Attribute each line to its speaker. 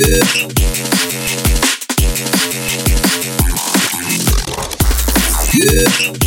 Speaker 1: Yeah. Yeah.